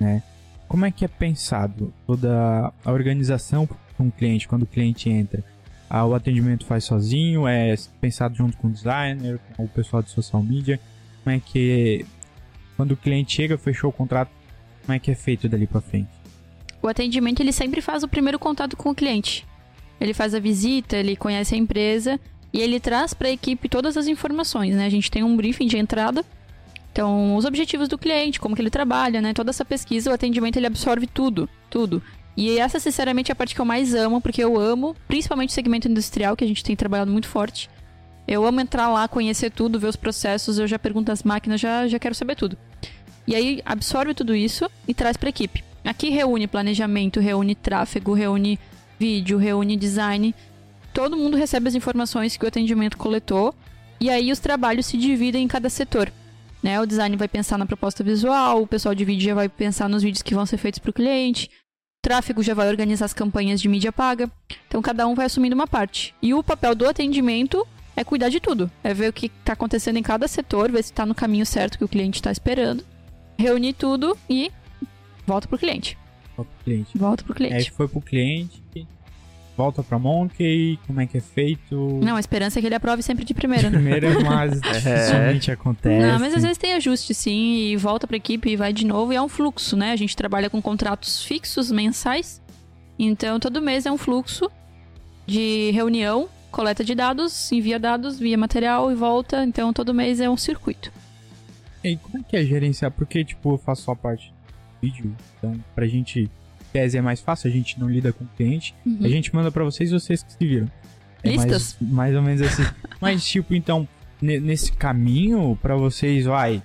né? Como é que é pensado toda a organização para um cliente quando o cliente entra? Ah, o atendimento faz sozinho? É pensado junto com o designer, com o pessoal de social media? Como é que quando o cliente chega, fechou o contrato, como é que é feito dali para frente? O atendimento ele sempre faz o primeiro contato com o cliente. Ele faz a visita, ele conhece a empresa e ele traz para a equipe todas as informações, né? A gente tem um briefing de entrada. Então, os objetivos do cliente, como que ele trabalha, né? Toda essa pesquisa, o atendimento ele absorve tudo, tudo. E essa, sinceramente, é a parte que eu mais amo, porque eu amo, principalmente o segmento industrial, que a gente tem trabalhado muito forte. Eu amo entrar lá, conhecer tudo, ver os processos, eu já pergunto as máquinas, já, já quero saber tudo. E aí absorve tudo isso e traz para a equipe. Aqui reúne planejamento, reúne tráfego, reúne vídeo, reúne design. Todo mundo recebe as informações que o atendimento coletou e aí os trabalhos se dividem em cada setor. Né? O design vai pensar na proposta visual, o pessoal de vídeo já vai pensar nos vídeos que vão ser feitos para o cliente, o tráfego já vai organizar as campanhas de mídia paga. Então cada um vai assumindo uma parte. E o papel do atendimento é cuidar de tudo. É ver o que está acontecendo em cada setor, ver se está no caminho certo que o cliente está esperando. Reunir tudo e volta pro cliente. Volta pro cliente. Volta pro cliente. Aí foi pro cliente, volta pra Monkey, como é que é feito? Não, a esperança é que ele aprove sempre de primeira. Né? Primeira, mas dificilmente acontece. Não, mas às vezes tem ajuste sim, e volta pra equipe e vai de novo, e é um fluxo, né? A gente trabalha com contratos fixos mensais, então todo mês é um fluxo de reunião coleta de dados, envia dados via material e volta. Então todo mês é um circuito. E como é que é gerenciar? Porque, tipo, eu faço só parte do vídeo. Então, pra gente, tese é mais fácil, a gente não lida com o cliente. Uhum. A gente manda para vocês e vocês que se viram. É Listas? Mais, mais ou menos assim. Mas, tipo, então, nesse caminho, para vocês, vai.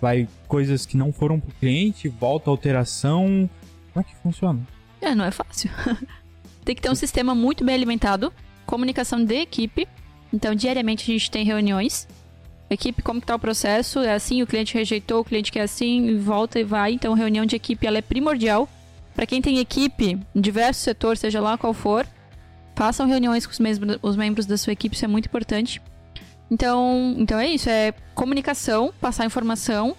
Vai coisas que não foram pro cliente, volta alteração. Como é que funciona? É, não é fácil. Tem que ter um sistema muito bem alimentado comunicação de equipe. Então, diariamente a gente tem reuniões. Equipe, como está o processo? É assim, o cliente rejeitou, o cliente quer assim, volta e vai. Então, reunião de equipe ela é primordial. Para quem tem equipe em diversos setores, seja lá qual for, façam reuniões com os, membros, os membros da sua equipe, isso é muito importante. Então, então é isso, é comunicação, passar informação,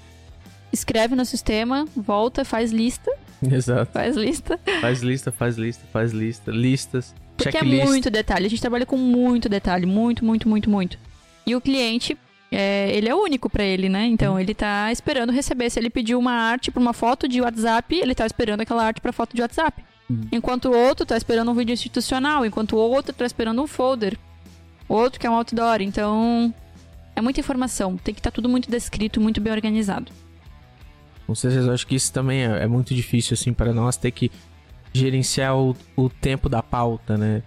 escreve no sistema, volta, faz lista. Exato. Faz lista. Faz lista, faz lista, faz lista, listas. Porque é muito detalhe. A gente trabalha com muito detalhe. Muito, muito, muito, muito. E o cliente, é, ele é único para ele, né? Então, hum. ele tá esperando receber. Se ele pediu uma arte pra uma foto de WhatsApp, ele tá esperando aquela arte pra foto de WhatsApp. Hum. Enquanto o outro tá esperando um vídeo institucional. Enquanto o outro tá esperando um folder. Outro que é um outdoor. Então, é muita informação. Tem que estar tá tudo muito descrito, muito bem organizado. Com certeza, eu acho que isso também é, é muito difícil, assim, para nós ter que gerenciar o, o tempo da pauta, né?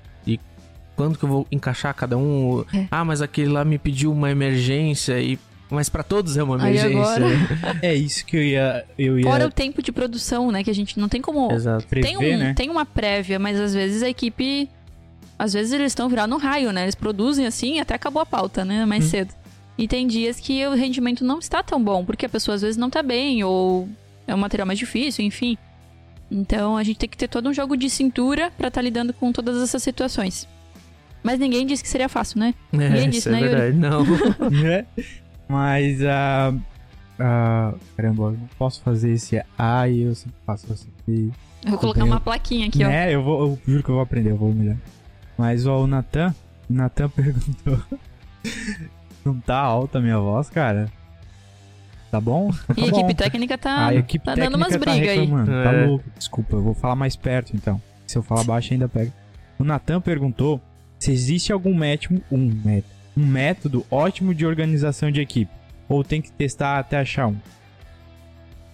Quando que eu vou encaixar cada um? É. Ah, mas aquele lá me pediu uma emergência e mas para todos é uma emergência. É isso que eu ia, eu ia. Fora o tempo de produção, né? Que a gente não tem como. Exato. Tem, um, né? tem uma prévia, mas às vezes a equipe. Às vezes eles estão virados no raio, né? Eles produzem assim e até acabou a pauta, né? Mais hum. cedo. E tem dias que o rendimento não está tão bom, porque a pessoa às vezes não tá bem, ou é um material mais difícil, enfim. Então a gente tem que ter todo um jogo de cintura para estar tá lidando com todas essas situações. Mas ninguém disse que seria fácil, né? É, ninguém disse, é né, verdade, Yuri? Não. é. Mas a. Uh, uh, caramba, eu não posso fazer esse A e eu sempre faço assim. Eu vou colocar uma plaquinha aqui, ó. É, eu, vou, eu juro que eu vou aprender, eu vou humilhar. Mas ó, o Natan, o Natan perguntou. não tá alta a minha voz, cara? Tá bom? Tá e a equipe técnica tá, a equipe tá técnica dando umas tá brigas aí. Tá é. louco. Desculpa, eu vou falar mais perto então. Se eu falar baixo ainda pega. O Natan perguntou se existe algum método, um método, um método ótimo de organização de equipe. Ou tem que testar até achar um?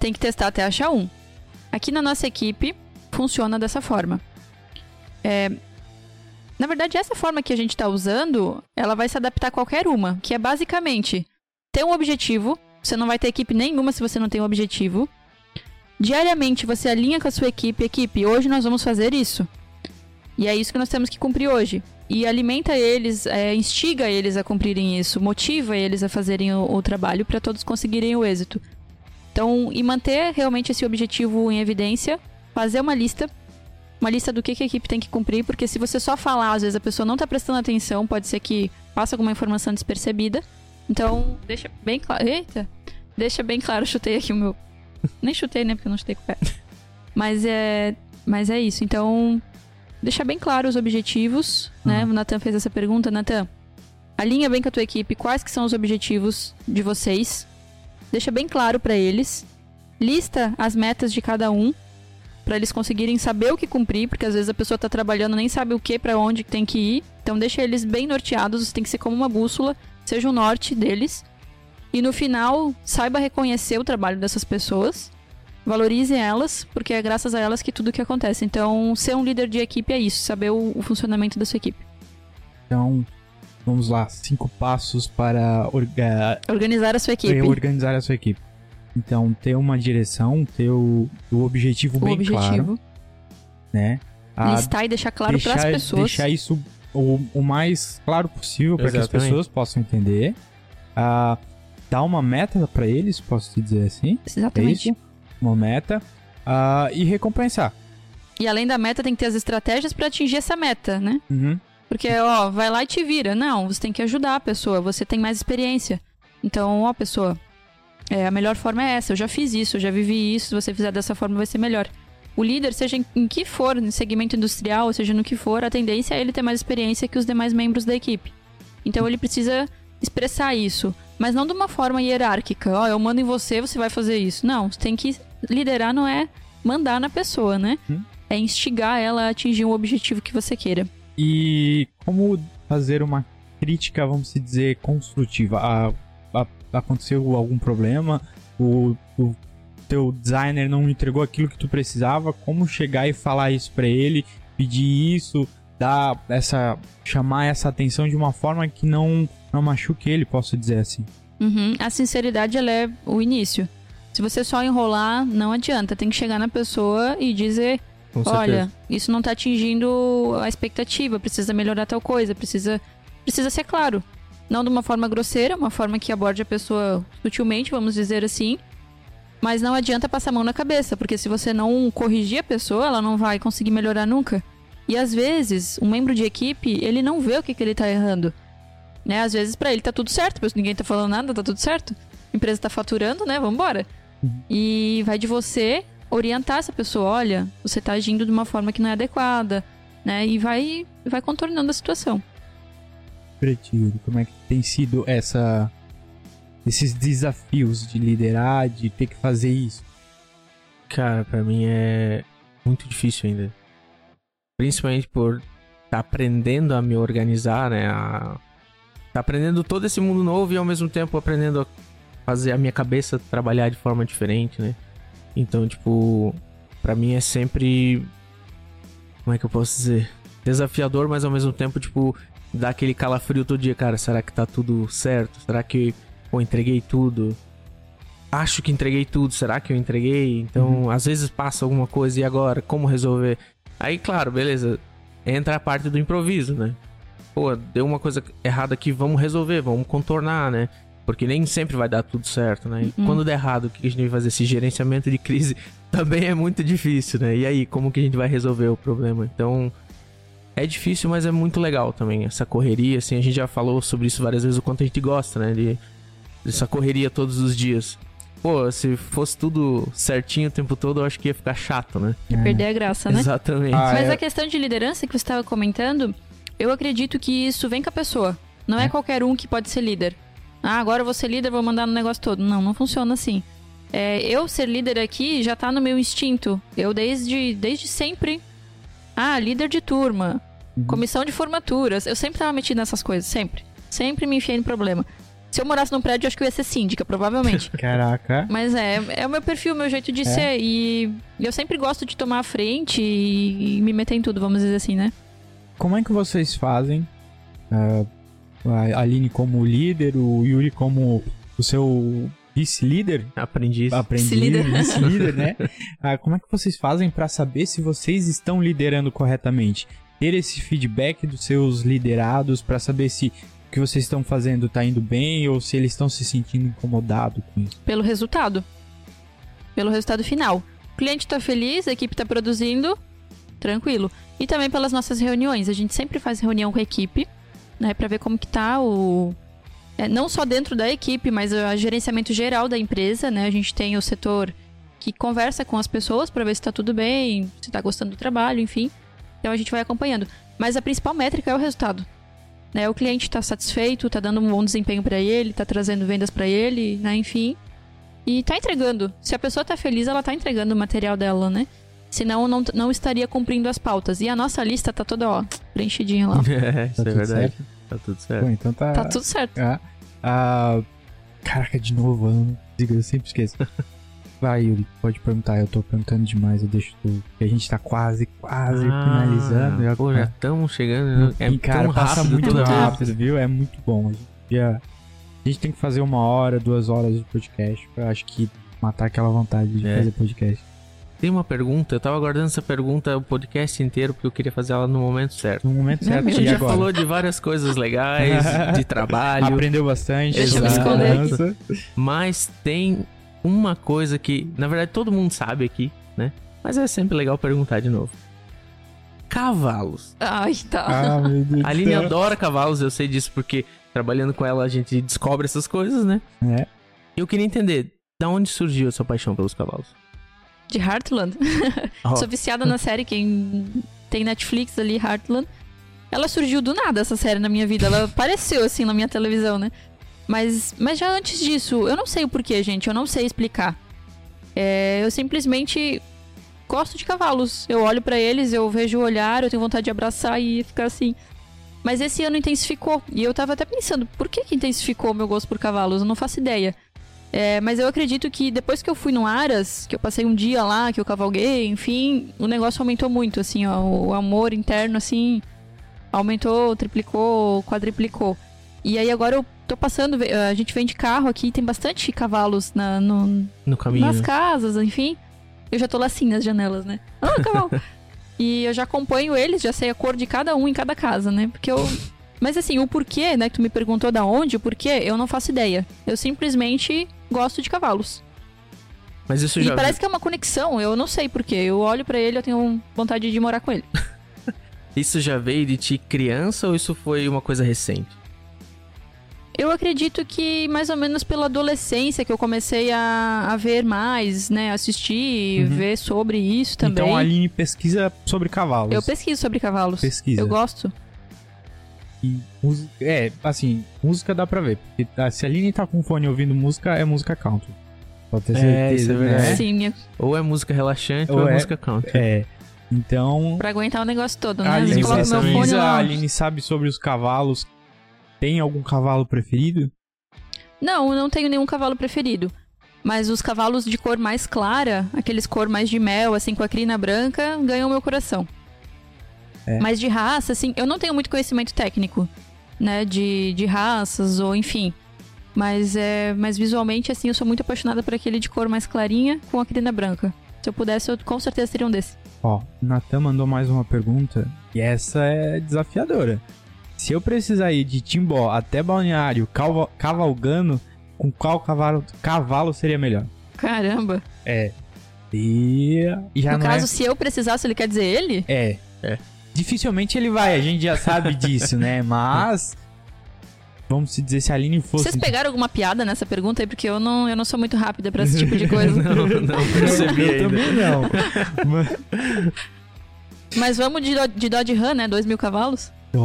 Tem que testar até achar um. Aqui na nossa equipe funciona dessa forma. É, na verdade, essa forma que a gente está usando, ela vai se adaptar a qualquer uma, que é basicamente ter um objetivo, você não vai ter equipe nenhuma se você não tem um objetivo. Diariamente você alinha com a sua equipe, equipe, hoje nós vamos fazer isso. E é isso que nós temos que cumprir hoje. E alimenta eles, é, instiga eles a cumprirem isso, motiva eles a fazerem o, o trabalho para todos conseguirem o êxito. Então, e manter realmente esse objetivo em evidência, fazer uma lista, uma lista do que, que a equipe tem que cumprir, porque se você só falar, às vezes a pessoa não está prestando atenção, pode ser que passe alguma informação despercebida. Então, deixa bem claro. Eita! Deixa bem claro, chutei aqui o meu. Nem chutei, né? Porque eu não chutei com o pé. Mas é. Mas é isso. Então, deixar bem claro os objetivos, né? O Nathan fez essa pergunta, Nathan. Alinha bem com a tua equipe quais que são os objetivos de vocês. Deixa bem claro para eles. Lista as metas de cada um para eles conseguirem saber o que cumprir, porque às vezes a pessoa tá trabalhando nem sabe o que para onde tem que ir. Então deixa eles bem norteados, tem que ser como uma bússola, seja o norte deles. E no final, saiba reconhecer o trabalho dessas pessoas, valorize elas, porque é graças a elas que tudo que acontece. Então, ser um líder de equipe é isso, saber o, o funcionamento da sua equipe. Então, vamos lá, cinco passos para orga- Organizar a sua equipe. organizar a sua equipe. Então, ter uma direção, ter o, o objetivo o bem objetivo. claro, né? A listar e deixar claro para as pessoas. deixar isso o, o mais claro possível para que as pessoas possam entender. Ah, dar uma meta para eles, posso te dizer assim? É Exatamente. isso? Uma meta. Ah, e recompensar. E além da meta, tem que ter as estratégias para atingir essa meta, né? Uhum. Porque, ó, vai lá e te vira. Não, você tem que ajudar a pessoa, você tem mais experiência. Então, ó, pessoa, é, a melhor forma é essa. Eu já fiz isso, eu já vivi isso. Se você fizer dessa forma, vai ser melhor. O líder, seja em, em que for, no segmento industrial, seja no que for, a tendência é ele ter mais experiência que os demais membros da equipe. Então, ele precisa expressar isso. Mas não de uma forma hierárquica. Ó, eu mando em você, você vai fazer isso. Não, você tem que liderar, não é mandar na pessoa, né? Hum. É instigar ela a atingir um objetivo que você queira. E como fazer uma crítica, vamos dizer, construtiva? A- a- aconteceu algum problema? O, o teu designer não entregou aquilo que tu precisava? Como chegar e falar isso pra ele? Pedir isso? Dar essa... Chamar essa atenção de uma forma que não, não machuque ele, posso dizer assim. Uhum. A sinceridade, ela é o início. Se você só enrolar, não adianta. Tem que chegar na pessoa e dizer: olha, isso não tá atingindo a expectativa, precisa melhorar tal coisa, precisa, precisa ser claro. Não de uma forma grosseira, uma forma que aborde a pessoa sutilmente, vamos dizer assim. Mas não adianta passar a mão na cabeça, porque se você não corrigir a pessoa, ela não vai conseguir melhorar nunca. E às vezes, um membro de equipe, ele não vê o que, que ele tá errando. Né? Às vezes pra ele tá tudo certo, mas ninguém tá falando nada, tá tudo certo. A empresa tá faturando, né? Vambora. E vai de você orientar essa pessoa, olha, você tá agindo de uma forma que não é adequada, né? E vai vai contornando a situação. Pretildo, como é que tem sido essa... Esses desafios de liderar, de ter que fazer isso? Cara, pra mim é muito difícil ainda. Principalmente por tá aprendendo a me organizar, né? A... Aprendendo todo esse mundo novo e ao mesmo tempo aprendendo a fazer a minha cabeça trabalhar de forma diferente, né? Então, tipo, pra mim é sempre. Como é que eu posso dizer? Desafiador, mas ao mesmo tempo, tipo, dá aquele calafrio todo dia, cara. Será que tá tudo certo? Será que pô, entreguei tudo? Acho que entreguei tudo, será que eu entreguei? Então, às vezes passa alguma coisa e agora, como resolver? Aí, claro, beleza. Entra a parte do improviso, né? Pô, deu uma coisa errada aqui, vamos resolver, vamos contornar, né? Porque nem sempre vai dar tudo certo, né? E Uhum. quando der errado, o que a gente vai fazer? Esse gerenciamento de crise também é muito difícil, né? E aí, como que a gente vai resolver o problema? Então, é difícil, mas é muito legal também. Essa correria, assim, a gente já falou sobre isso várias vezes, o quanto a gente gosta, né? De, dessa correria todos os dias. Pô, se fosse tudo certinho o tempo todo, eu acho que ia ficar chato, né? E perder a graça, né? Exatamente. Ah, Mas é. a questão de liderança que você estava comentando, eu acredito que isso vem com a pessoa. Não é, É. qualquer um que pode ser líder. Ah, agora eu vou ser líder, vou mandar no negócio todo. Não, não funciona assim. É, eu ser líder aqui já tá no meu instinto. Eu desde, desde sempre. Ah, líder de turma. Uhum. Comissão de formaturas. Eu sempre tava metida nessas coisas, sempre. Sempre me enfiei em problema. Se eu morasse num prédio, eu acho que eu ia ser síndica, provavelmente. Caraca. Mas é, é o meu perfil, o meu jeito de É? ser. E eu sempre gosto de tomar a frente e, e me meter em tudo, vamos dizer assim, né? Como é que vocês fazem? ah, a Aline como líder, o Yuri como o seu vice-líder, Aprendi isso. aprendiz, Vice-líder. vice-líder, né? Ah, como é que vocês fazem pra saber se vocês estão liderando corretamente? Ter esse feedback dos seus liderados pra saber se o que vocês estão fazendo tá indo bem ou se eles estão se sentindo incomodados com isso. Pelo resultado. Pelo resultado final. O cliente tá feliz, a equipe tá produzindo, tranquilo. E também pelas nossas reuniões. A gente sempre faz reunião com a equipe, né? Pra ver como que tá o... é, não só dentro da equipe, mas o gerenciamento geral da empresa, né? A gente tem o setor que conversa com as pessoas pra ver se tá tudo bem, se tá gostando do trabalho, enfim. Então a gente vai acompanhando. Mas a principal métrica é o resultado. Né? O cliente está satisfeito, está dando um bom desempenho para ele, está trazendo vendas para ele, né? Enfim. E está entregando. Se a pessoa está feliz, ela está entregando o material dela, né? Senão não, não estaria cumprindo as pautas. E a nossa lista tá toda, ó, preenchidinha lá. É, isso Tá é tudo verdade. certo? Tá tudo certo. Pô, então tá. Tá tudo certo. Ah, ah, caraca, de novo, eu, não consigo, eu sempre esqueço. Vai, Yuri, pode perguntar. Eu tô perguntando demais, eu deixo tu. A gente tá quase, quase Ah, finalizando. Eu- Pô, já estamos chegando. É e, cara, tão passa rápido muito rápido, viu? É muito bom. A gente, já- a gente tem que fazer uma hora, duas horas de podcast pra acho que matar aquela vontade de É. fazer podcast. Tem uma pergunta, eu tava aguardando essa pergunta o podcast inteiro porque eu queria fazer ela no momento certo. No momento certo, A gente já agora? falou de várias coisas legais, de trabalho, Aprendeu bastante. Deixa eu esconder mas tem uma coisa que, na verdade, todo mundo sabe aqui, né? Mas é sempre legal perguntar de novo. Cavalos. Ai, tá. Ah, meu Deus A Aline adora cavalos, eu sei disso porque trabalhando com ela a gente descobre essas coisas, né? É. Eu queria entender, da onde surgiu a sua paixão pelos cavalos? De Heartland. Ó, Sou viciada na série, quem tem Netflix ali, Heartland. Ela surgiu do nada, essa série, na minha vida. Ela apareceu, assim, na minha televisão, né? Mas, mas já antes disso, eu não sei o porquê, gente. Eu não sei explicar. É, eu simplesmente gosto de cavalos. Eu olho pra eles, eu vejo o olhar, eu tenho vontade de abraçar e ficar assim. Mas esse ano intensificou. E eu tava até pensando, por que, que intensificou o meu gosto por cavalos? Eu não faço ideia. É, mas eu acredito que depois que eu fui no Aras, que eu passei um dia lá, que eu cavalguei, enfim, o negócio aumentou muito, assim, ó, o amor interno, assim, aumentou, triplicou, quadriplicou. E aí agora eu tô passando, a gente vem de carro aqui, tem bastante cavalos na, no, no caminho. nas casas, enfim. Eu já tô lá assim nas janelas, né? Ah, cavalo! e eu já acompanho eles, já sei a cor de cada um em cada casa, né? Porque eu. Mas assim, o porquê, né? Que tu me perguntou da onde, o porquê, eu não faço ideia. Eu simplesmente gosto de cavalos. Mas isso E já parece que é uma conexão, eu não sei porquê. Eu olho pra ele, eu tenho vontade de morar com ele. Isso já veio de ti criança ou isso foi uma coisa recente? Eu acredito que mais ou menos pela adolescência que eu comecei a, a ver mais, né? Assistir, Uhum. ver sobre isso também. Então a Aline pesquisa sobre cavalos. Eu pesquiso sobre cavalos. Pesquisa. Eu gosto. E música- é, assim, música dá pra ver. Porque ah, se a Aline tá com fone ouvindo música, é música country. Pode ter É, certeza. isso é verdade. né? Sim, minha, Ou é música relaxante ou, Ou é, é- música country. É. Então, pra aguentar o negócio todo, a né? Aline Você coloca meu fone pesquisa, a lá. Aline sabe sobre os cavalos. Tem algum cavalo preferido? Não, eu não tenho nenhum cavalo preferido. Mas os cavalos de cor mais clara, aqueles cor mais de mel, assim, com a crina branca, ganham meu coração. É. Mas de raça, assim, eu não tenho muito conhecimento técnico, né? De, de raças ou enfim. Mas, é, mas visualmente, assim, eu sou muito apaixonada por aquele de cor mais clarinha com a crina branca. Se eu pudesse, eu com certeza teria um desse. Ó, o Natan mandou mais uma pergunta. E essa é desafiadora. Se eu precisar ir de Timbó até Balneário calva- cavalgando, com qual cavalo, cavalo seria melhor? Caramba. É. E, e já no não caso, é... se eu precisasse, ele quer dizer ele? É. É. Dificilmente ele vai, a gente já sabe disso, né? Mas. Vamos se dizer se a Aline fosse. Vocês pegaram alguma piada nessa pergunta aí? Porque eu não, eu não sou muito rápida pra esse tipo de coisa. Não, não percebi eu ainda. também não. Mas- Mas vamos de, de Dodge Ram, né? 2 mil cavalos. Oh!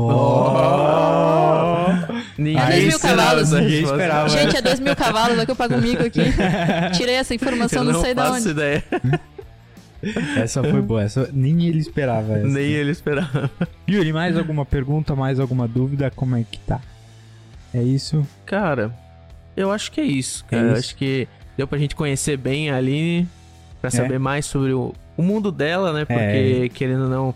Ninguém É dois mil esperava cavalos. esperava. Gente, é 2 mil cavalos, é que eu pago um mico aqui. Tirei essa informação, Eu não, não sei de onde. ideia. Essa foi boa, essa, nem ele esperava essa. Nem ele esperava. Yuri, mais alguma pergunta, mais alguma dúvida? Como é que tá? É isso? Cara, eu acho que é isso, É cara. Eu isso. acho que deu pra gente conhecer bem a Aline, pra É. saber mais sobre o, o mundo dela, né? Porque, querendo ou não,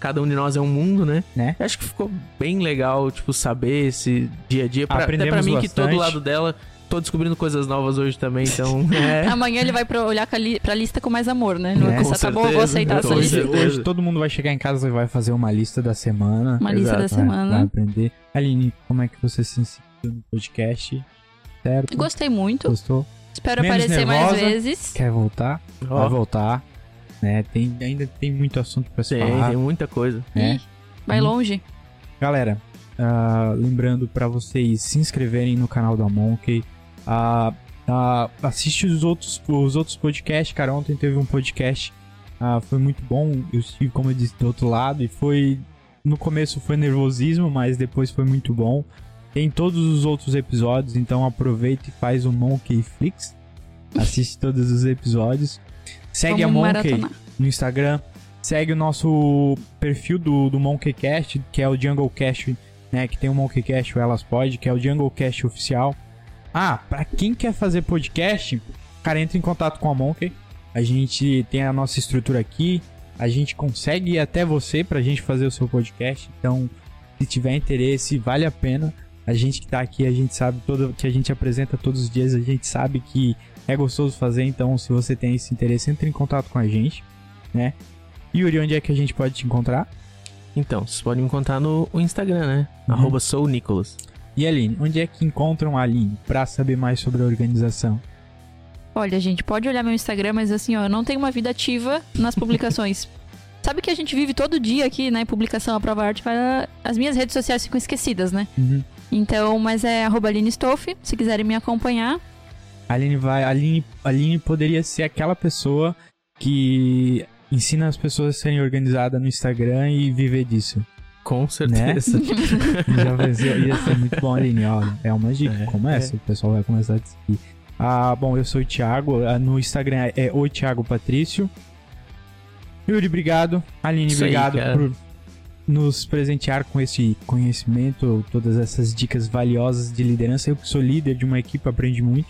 cada um de nós é um mundo, né? Né? Acho que ficou bem legal, tipo, saber esse dia a dia. Pra, até pra mim, que bastante. todo lado dela, tô descobrindo coisas novas hoje também, então. é. Amanhã ele vai pro, olhar pra lista com mais amor, né? Ele É, vai pensar, tá bom, eu vou aceitar essa lista. Hoje, todo mundo vai chegar em casa e vai fazer uma lista da semana. Uma lista Exato, da Vai- semana. Vai aprender. Aline, como é que você se sentiu no podcast? Certo? Gostei muito. Gostou? Espero Menos aparecer mais nervosa. vezes. Quer voltar? Ó, Vai voltar. Né? Tem, ainda tem muito assunto pra se tem, falar. tem muita coisa. né? Ih, vai Hum. longe. Galera, ah, lembrando pra vocês se inscreverem no canal da Monkey. Ah, ah, assiste os outros, os outros podcasts, cara. Ontem teve um podcast Ah, foi muito bom. Eu estive, como eu disse, do outro lado e foi. No começo foi nervosismo, mas depois foi muito bom. Tem todos os outros episódios, então aproveita e faz o Monkey Flix. Assiste todos os episódios. Segue Vamos a Monkey maratonar. no Instagram. Segue o nosso perfil do, do Monkeycast, que é o Junglecast, né? Que tem o Monkeycast, o Elas Pod, que é o Junglecast oficial. Ah, pra quem quer fazer podcast, cara, entre em contato com a Monkey. A gente tem a nossa estrutura aqui. A gente consegue ir até você pra gente fazer o seu podcast. Então, se tiver interesse, vale a pena. A gente que tá aqui, a gente sabe todo que a gente apresenta todos os dias, a gente sabe que é gostoso fazer, então se você tem esse interesse, entre em contato com a gente, né? Yuri, onde é que a gente pode te encontrar? Então, vocês podem me encontrar no Instagram, né? Uhum. Arroba soulnicolas. E Aline, onde é que encontram a Aline pra saber mais sobre a organização? Olha, gente, pode olhar meu Instagram, mas assim, ó, eu não tenho uma vida ativa nas publicações. Sabe que a gente vive todo dia aqui, né? Publicação, a prova arte, as minhas redes sociais ficam esquecidas, né? Uhum. Então, mas é arroba Aline Stoff, se quiserem me acompanhar. Aline vai. Aline, Aline poderia ser aquela pessoa que ensina as pessoas a serem organizadas no Instagram e viver disso. Com certeza. Já vai ser, ia ser muito bom, Aline. Olha, é uma dica. É, Começa, o pessoal vai começar a te seguir. Ah, bom, eu sou o Thiago. ah, No Instagram é o Thiago Patrício. Yuri, obrigado. Aline, Isso aí, obrigado cara. por nos presentear com esse conhecimento, todas essas dicas valiosas de liderança. Eu que sou líder de uma equipe, aprendi muito.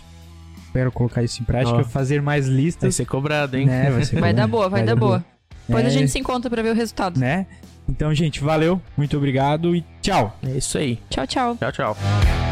Espero colocar isso em prática, Ó. fazer mais Vai listas. ser cobrado, hein? Né? Vai, ser Vai bom. dar boa, vai, dar boa. Depois É, a gente se encontra pra ver o resultado. Né? Então, gente, valeu, muito obrigado e tchau! É isso aí. Tchau, tchau. Tchau, tchau.